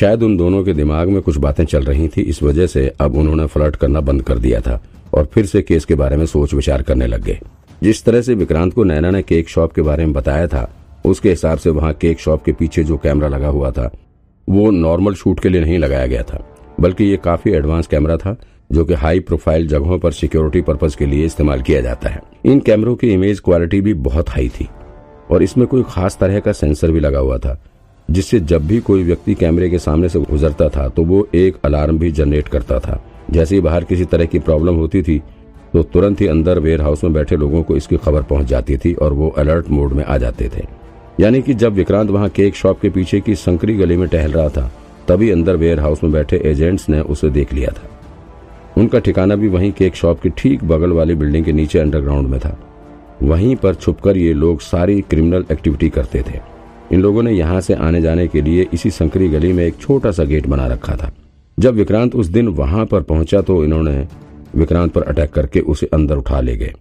शायद उन दोनों के दिमाग में कुछ बातें चल रही थी, इस वजह से अब उन्होंने फ्लर्ट करना बंद कर दिया था और फिर से केस के बारे में सोच विचार करने लग गए। जिस तरह से विक्रांत को नैना ने केक शॉप के बारे में बताया था, उसके हिसाब से वहाँ केक शॉप के पीछे जो कैमरा लगा हुआ था, वो नॉर्मल शूट के लिए नहीं लगाया गया था, बल्कि ये काफ़ी एडवांस कैमरा था, जो कि हाई प्रोफ़ाइल जगहों पर सिक्योरिटी पर्पज के लिए इस्तेमाल किया जाता है। इन कैमरों की इमेज क्वालिटी भी बहुत हाई थी, और इसमें कोई खास तरह का सेंसर भी लगा हुआ था जिससे जब भी कोई व्यक्ति कैमरे के सामने से गुजरता था तो वो एक अलार्म भी जनरेट करता था। जैसे ही बाहर किसी तरह की प्रॉब्लम होती थी तो तुरंत ही अंदर वेयर हाउस में बैठे लोगों को इसकी खबर पहुँच जाती थी और वो अलर्ट मोड में आ जाते थे। यानी कि जब विक्रांत वहाँ केक शॉप के पीछे की संकरी गली में टहल रहा था, तभी अंदर वेयर हाउस में बैठे एजेंट्स ने उसे देख लिया था। उनका ठिकाना भी वहीं केक शॉप की ठीक बगल वाली बिल्डिंग के नीचे अंडरग्राउंड में था। वहीं पर छुपकर ये लोग सारी क्रिमिनल एक्टिविटी करते थे। इन लोगों ने यहाँ से आने जाने के लिए इसी संकरी गली में एक छोटा सा गेट बना रखा था। जब विक्रांत उस दिन वहाँ पर पहुँचा तो इन्होंने विक्रांत पर अटैक करके उसे अंदर उठा ले गए।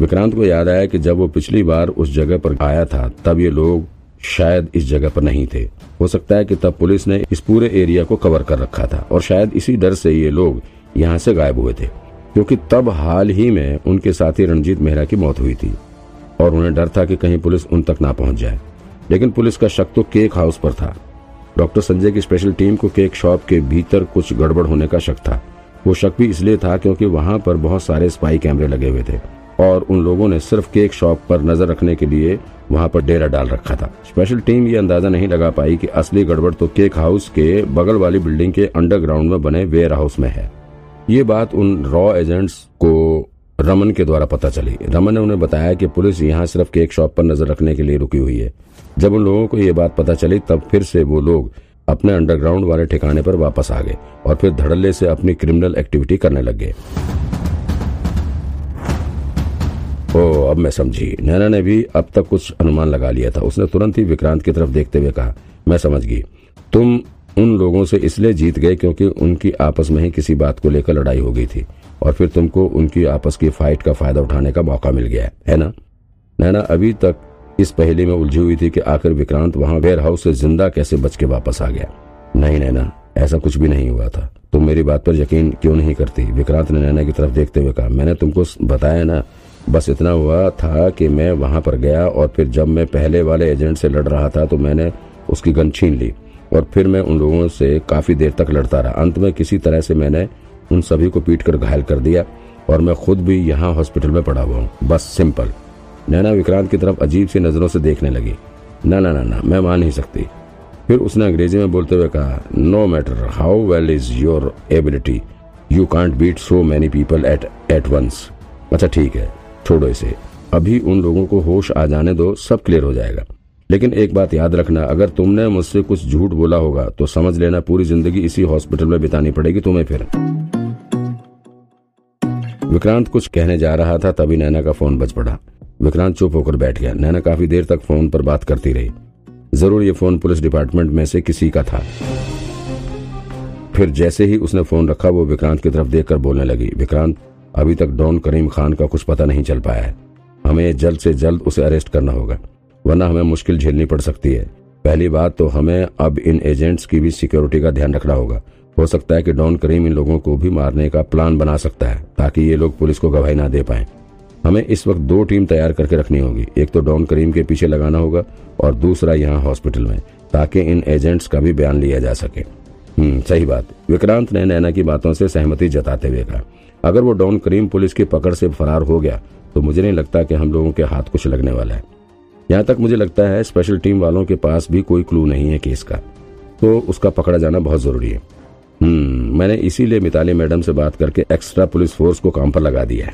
विक्रांत को याद आया कि जब वो पिछली बार उस जगह पर आया था, तब ये लोग शायद इस जगह पर नहीं थे। हो सकता है कि तब पुलिस ने इस पूरे एरिया को कवर कर रखा था और शायद इसी डर से ये लोग यहाँ से गायब हुए थे, क्योंकि तब हाल ही में उनके साथी रणजीत मेहरा की मौत हुई थी और उन्हें डर था कि कहीं पुलिस उन तक ना पहुँच जाए। लेकिन पुलिस का शक तो केक हाउस पर था। डॉक्टर संजय की स्पेशल टीम को केक शॉप के भीतर कुछ गड़बड़ होने का शक था। वो शक भी इसलिए था क्योंकि वहाँ पर बहुत सारे स्पाई कैमरे लगे हुए थे और उन लोगों ने सिर्फ़ केक शॉप पर नज़र रखने के लिए वहाँ पर डेरा डाल रखा था। स्पेशल टीम ये अंदाज़ा नहीं लगा पाई कि असली गड़बड़ तो केक हाउस के बगल वाली बिल्डिंग के अंडरग्राउंड में बने वेयर हाउस में है। ये बात उन रॉ एजेंट्स को रमन के द्वारा पता चली। रमन ने उन्हें बताया कि पुलिस यहाँ सिर्फ़ केक शॉप पर नज़र रखने के लिए रुकी हुई है। जब उन लोगों को ये बात पता चली, तब फिर से वो लोग अपने अंडरग्राउंड वाले ठिकाने पर वापस आ गए और फिर धड़ल्ले से अपनी क्रिमिनल एक्टिविटी करने लग गए। ओ, अब मैं समझी। नैना ने भी अब तक कुछ अनुमान लगा लिया था। उसने तुरंत ही विक्रांत की तरफ़ देखते हुए कहा, मैं समझ गई। तुम उन लोगों से इसलिए जीत गए क्योंकि उनकी आपस में ही किसी बात को लेकर लड़ाई हो गई थी। और फिर तुमको उनकी आपस की फाइट का फ़ायदा उठाने का मौका मिल गया है ना? नैना, अभी तक इस पहली में उलझी हुई थी कि आखिर विक्रांत वहाँ वेयर हाउस से ज़िंदा कैसे बच के वापस आ गया। नहीं नैना, ऐसा कुछ भी नहीं हुआ था। तुम मेरी बात पर यकीन क्यों नहीं करती? विक्रांत ने नैना की तरफ़ देखते हुए कहा, मैंने तुमको बताया ना, बस इतना हुआ था कि मैं वहाँ पर गया और फिर जब मैं पहले वाले एजेंट से लड़ रहा था तो मैंने उसकी गन छीन ली और फिर मैं उन लोगों से काफ़ी देर तक लड़ता रहा। अंत में किसी तरह से मैंने उन सभी को पीट कर घायल कर दिया और मैं खुद भी यहाँ हॉस्पिटल में पड़ा हुआ हूँ। बस, सिंपल। नैना विक्रांत की तरफ़ अजीब सी नज़रों से देखने लगी। ना ना ना ना, मैं मान नहीं सकती। फिर उसने अंग्रेज़ी में बोलते हुए कहा no matter how well is your ability you can't beat so many people at at once अच्छा ठीक है, छोड़ो इसे। अभी उन लोगों को होश आ जाने दो, सब क्लियर हो जाएगा। लेकिन एक बात याद रखना, अगर तुमने मुझसे कुछ झूठ बोला होगा तो समझ लेना पूरी ज़िंदगी इसी हॉस्पिटल में बितानी पड़ेगी तुम्हें फिर। विक्रांत कुछ कहने जा रहा था, तभी नैना का फ़ोन बज पड़ा। विक्रांत चुप होकर बैठ गया। नैना काफ़ी देर तक फ़ोन पर बात करती रही। ज़रूर ये फ़ोन पुलिस डिपार्टमेंट में से किसी का था। फिर जैसे ही उसने फ़ोन रखा, वो विक्रांत की तरफ़ देखकर बोलने लगी, विक्रांत, अभी तक डॉन करीम खान का कुछ पता नहीं चल पाया है। हमें जल्द से जल्द उसे अरेस्ट करना होगा, वरना हमें मुश्किल झेलनी पड़ सकती है। पहली बात तो हमें अब इन एजेंट्स की भी सिक्योरिटी का ध्यान रखना होगा। हो सकता है कि डॉन करीम इन लोगों को भी मारने का प्लान बना सकता है, ताकि ये लोग पुलिस को गवाही ना दे पाए। हमें इस वक्त दो टीम तैयार करके रखनी होगी, एक तो डॉन करीम के पीछे लगाना होगा और दूसरा यहाँ हॉस्पिटल में, ताकि इन एजेंट्स का भी बयान लिया जा सके। हम्म सही बात। विक्रांत ने नैना की बातों से सहमति जताते हुए कहा, अगर वो डॉन करीम पुलिस की पकड़ से फरार हो गया तो मुझे नहीं लगता कि हम लोगों के हाथ कुछ लगने वाला है। यहाँ तक मुझे लगता है, स्पेशल टीम वालों के पास भी कोई क्लू नहीं है केस का तो उसका पकड़ा जाना बहुत ज़रूरी है। मैंने इसीलिए मिताली मैडम से बात करके एक्स्ट्रा पुलिस फोर्स को काम पर लगा दिया है।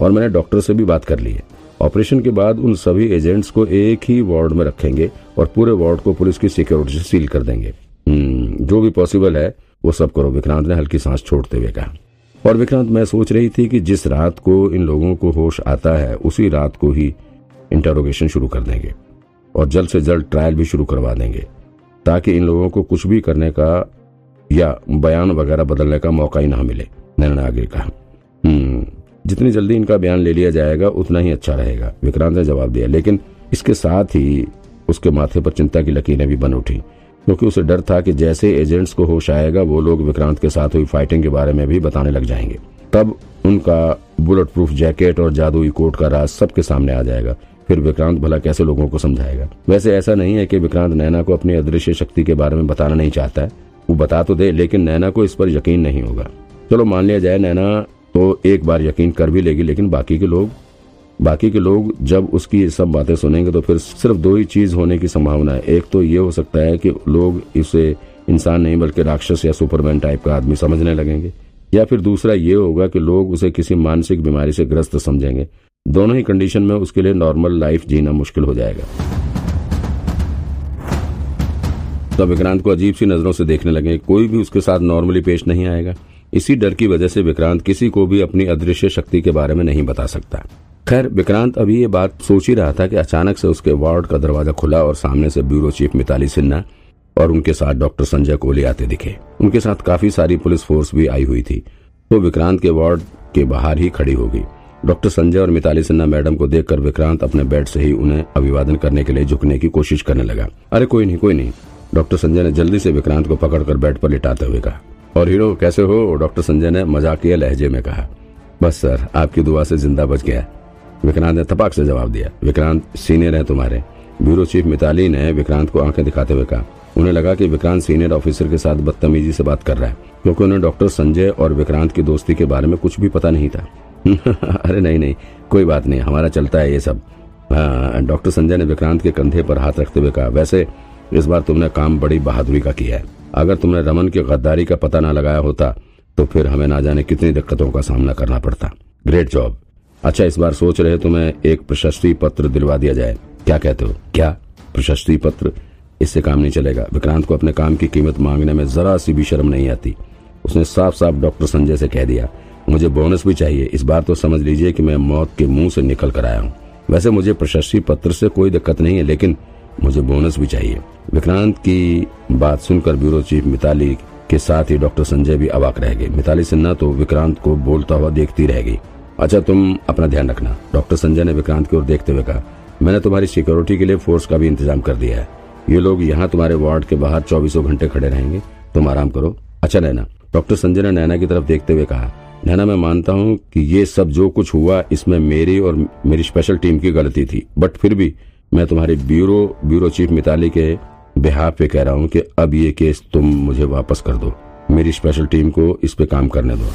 और मैंने डॉक्टर से भी बात कर ली है। ऑपरेशन के बाद उन सभी एजेंट्स को एक ही वार्ड में रखेंगे और पूरे वार्ड को पुलिस की सिक्योरिटी से सील कर देंगे। हम्म जो भी पॉसिबल है, वो सब करो। विक्रांत ने हल्की सांस छोड़ते हुए कहा। और विक्रांत, मैं सोच रही थी कि जिस रात को इन लोगों को होश आता है, उसी रात को ही इंटरोगेशन शुरू कर देंगे। और जल्द से जल्द ट्रायल भी शुरू करवा देंगे, ताकि इन लोगों को कुछ भी करने का या बयान वगैरह बदलने का मौका ही ना मिले नैना आगे कहा। हम्म जितनी जल्दी इनका बयान ले लिया जाएगा, उतना ही अच्छा रहेगा, विक्रांत ने जवाब दिया। लेकिन इसके साथ ही उसके माथे पर चिंता की लकीरें भी बन उठी, क्योंकि उसे डर था कि जैसे एजेंट्स को होश आएगा, वो लोग विक्रांत के साथ हुई फाइटिंग के बारे में भी बताने लग जाएँगे। तब उनका बुलेट प्रूफ जैकेट और जादुई कोट का राज सबके सामने आ जाएगा। फिर विक्रांत भला कैसे लोगों को समझाएगा? वैसे ऐसा नहीं है कि विक्रांत नैना को अपनी अदृश्य शक्ति के बारे में बताना नहीं चाहता है। वो बता तो दे, लेकिन नैना को इस पर यकीन नहीं होगा। चलो मान लिया जाए नैना तो एक बार यकीन कर भी लेगी, लेकिन बाकी के लोग, बाकी के लोग जब उसकी सब बातें सुनेंगे तो फिर सिर्फ़ दो ही चीज़ होने की संभावना है। एक तो ये हो सकता है कि लोग इसे इंसान नहीं, बल्कि राक्षस या सुपरमैन टाइप का आदमी समझने लगेंगे। या फिर दूसरा ये होगा कि लोग उसे किसी मानसिक बीमारी से ग्रस्त समझेंगे। दोनों ही कंडीशन में उसके लिए नॉर्मल लाइफ जीना मुश्किल हो जाएगा। तब विक्रांत को अजीब सी नज़रों से देखने लगे। कोई भी उसके साथ नॉर्मली पेश नहीं आएगा। इसी डर की वजह से विक्रांत किसी को भी अपनी अदृश्य शक्ति के बारे में नहीं बता सकता। खैर, विक्रांत अभी ये बात सोच ही रहा था कि अचानक से उसके वार्ड का दरवाज़ा खुला और सामने से ब्यूरो चीफ मिताली सिन्हा और उनके साथ डॉक्टर संजय कोहली आते दिखे। उनके साथ काफ़ी सारी पुलिस फोर्स भी आई हुई थी। तो विक्रांत के वार्ड के बाहर ही खड़ी हो गई। डॉक्टर संजय और मिताली सिन्हा मैडम को देखकर विक्रांत अपने बेड से ही उन्हें अभिवादन करने के लिए झुकने की कोशिश करने लगा। अरे कोई नहीं कोई नहीं। डॉक्टर संजय ने जल्दी से विक्रांत को पकड़कर बेड पर लिटाते हुए कहा, और हीरो, कैसे हो? डॉक्टर संजय ने मजाकिया लहजे में कहा, बस सर, आपकी दुआ से ज़िंदा बच गया विक्रांत ने तपाक से जवाब दिया, विक्रांत, सीनियर है तुम्हारे। ब्यूरो चीफ मिताली ने विक्रांत को आँखें दिखाते हुए कहा, उन्हें लगा कि विक्रांत सीनियर ऑफिसर के साथ बदतमीजी से बात कर रहा है, क्योंकि उन्हें डॉक्टर संजय और विक्रांत की दोस्ती के बारे में कुछ भी पता नहीं था। अरे नहीं नहीं, कोई बात नहीं, हमारा चलता है ये सब। हाँ डॉक्टर संजय ने विक्रांत के कंधे पर हाथ रखते हुए कहा, वैसे इस बार तुमने काम बड़ी बहादुरी का किया है। अगर तुमने रमन की गद्दारी का पता न लगाया होता तो फिर हमें ना जाने कितनी दिक्कतों का सामना करना पड़ता। ग्रेट जॉब अच्छा इस बार सोच रहे तुम्हें एक प्रशस्ति पत्र दिलवा दिया जाए। क्या कहते हो? क्या? प्रशस्ति पत्र? इससे काम नहीं चलेगा। विक्रांत को अपने काम की कीमत मांगने में जरा सी भी शर्म नहीं आती। उसने साफ़ साफ़ डॉक्टर संजय से कह दिया, मुझे बोनस भी चाहिए। इस बार तो समझ लीजिए कि मैं मौत के मुँह से निकल कर आया हूँ। वैसे मुझे प्रशस्ति पत्र से कोई दिक्कत नहीं है, लेकिन मुझे बोनस भी चाहिए। विक्रांत की बात सुनकर ब्यूरो चीफ मिताली के साथ ही डॉक्टर संजय भी अवाक रह गए। मिताली सिन्हा तो विक्रांत को बोलता हुआ देखती रह गई। अच्छा तुम अपना ध्यान रखना। डॉक्टर संजय ने विक्रांत की ओर देखते हुए कहा, मैंने तुम्हारी सिक्योरिटी के लिए फोर्स का भी इंतज़ाम कर दिया है। ये लोग यहाँ तुम्हारे वार्ड के बाहर चौबीसों घंटे खड़े रहेंगे। तुम आराम करो। अच्छा नैना। डॉक्टर संजय ने नैना की तरफ़ देखते हुए कहा, नैना, मैं मानता हूँ कि ये सब जो कुछ हुआ, इसमें मेरी और मेरी स्पेशल टीम की गलती थी। बट फिर भी मैं तुम्हारी ब्यूरो ब्यूरो चीफ मिताली के बिहार पे कह रहा हूँ कि अब ये केस तुम मुझे वापस कर दो। मेरी स्पेशल टीम को इस पे काम करने दो।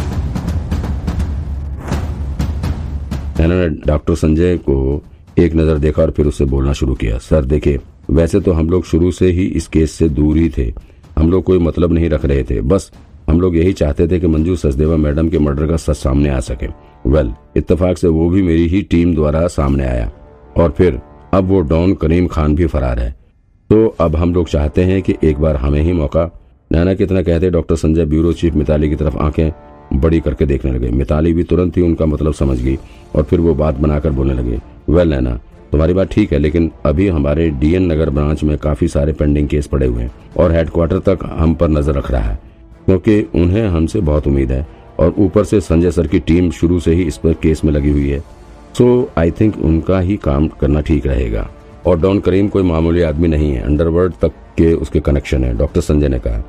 ने डॉक्टर संजय को एक नज़र देखा और फिर उससे बोलना शुरू किया, सर, देखिए, वैसे तो हम लोग शुरू से ही इस केस से दूर ही थे। हम लोग कोई मतलब नहीं रख रहे थे। बस हम लोग यही चाहते थे कि मंजू सचदेवा मैडम के मर्डर का सच सामने आ सके। वेल, इत्तेफाक से वो भी मेरी ही टीम द्वारा सामने आया। और फिर अब वो डॉन करीम खान भी फरार है। तो अब हम लोग चाहते हैं कि एक बार हमें ही मौका। नैना कितना कहते doctor Sanjay bureau chief Mitali की तरफ़ आँखें बड़ी करके देखने लगे। मिताली भी तुरंत ही उनका मतलब समझ गई और फिर वो बात बनाकर बोलने लगे, वेल नैना, तुम्हारी बात ठीक है, लेकिन अभी हमारे डीएन नगर ब्रांच में काफ़ी सारे पेंडिंग केस पड़े हुए हैं और हेडक्वार्टर तक हम पर नज़र रख रहा है, क्योंकि उन्हें हमसे बहुत उम्मीद है और ऊपर से संजय सर की टीम शुरू से ही इस पर केस में लगी हुई है। सो आई थिंक उनका ही काम करना ठीक रहेगा। और डॉन करीम कोई मामूली आदमी नहीं है। अंडरवर्ल्ड तक के उसके कनेक्शन है। डॉक्टर संजय ने कहा।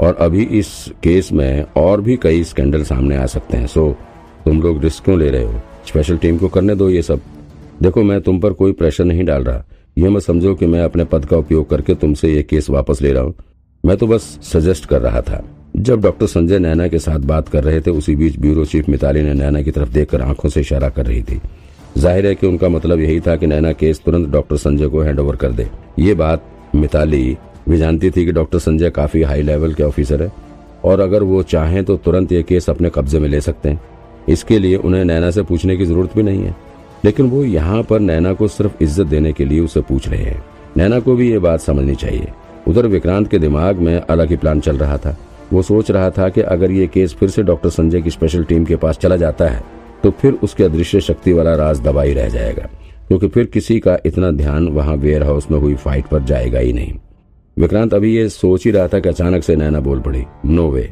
और अभी इस केस में और भी कई स्कैंडल सामने आ सकते हैं। सो तुम लोग रिस्क क्यों ले रहे हो? स्पेशल टीम को करने दो ये सब। देखो, मैं तुम पर कोई प्रेशर नहीं डाल रहा। यह मत समझो कि मैं अपने पद का उपयोग करके तुमसे ये केस वापस ले रहा हूँ। मैं तो बस सजेस्ट कर रहा था। जब डॉक्टर संजय नैना के साथ बात कर रहे थे, उसी बीच ब्यूरो चीफ मिताली ने नैना की तरफ़ देखकर आँखों से इशारा कर रही थी। ज़ाहिर है कि उनका मतलब यही था कि नैना केस तुरंत डॉक्टर संजय को हैंडओवर कर दे। ये बात मिताली, भी जानती थी कि डॉक्टर संजय काफ़ी हाई लेवल के ऑफिसर है। और अगर वो चाहें तो तुरंत ये केस अपने कब्जे में ले सकते हैं। इसके लिए उन्हें नैना से पूछने की ज़रूरत भी नहीं है। लेकिन वो यहाँ पर नैना को सिर्फ़ इज़्ज़त देने के लिए उसे पूछ रहे हैं। नैना को भी ये बात समझनी चाहिए। उधर विक्रांत के दिमाग में अलग ही प्लान चल रहा था। वो सोच रहा था कि अगर ये केस फिर से डॉक्टर संजय की स्पेशल टीम के पास चला जाता है तो फिर उसके अदृश्य शक्ति वाला राज दबा ही रह जाएगा, क्योंकि फिर किसी का इतना ध्यान वहाँ वेयर हाउस में हुई फाइट पर जाएगा ही नहीं। विक्रांत अभी ये सोच ही रहा था कि अचानक से नैना बोल पड़ी नो वे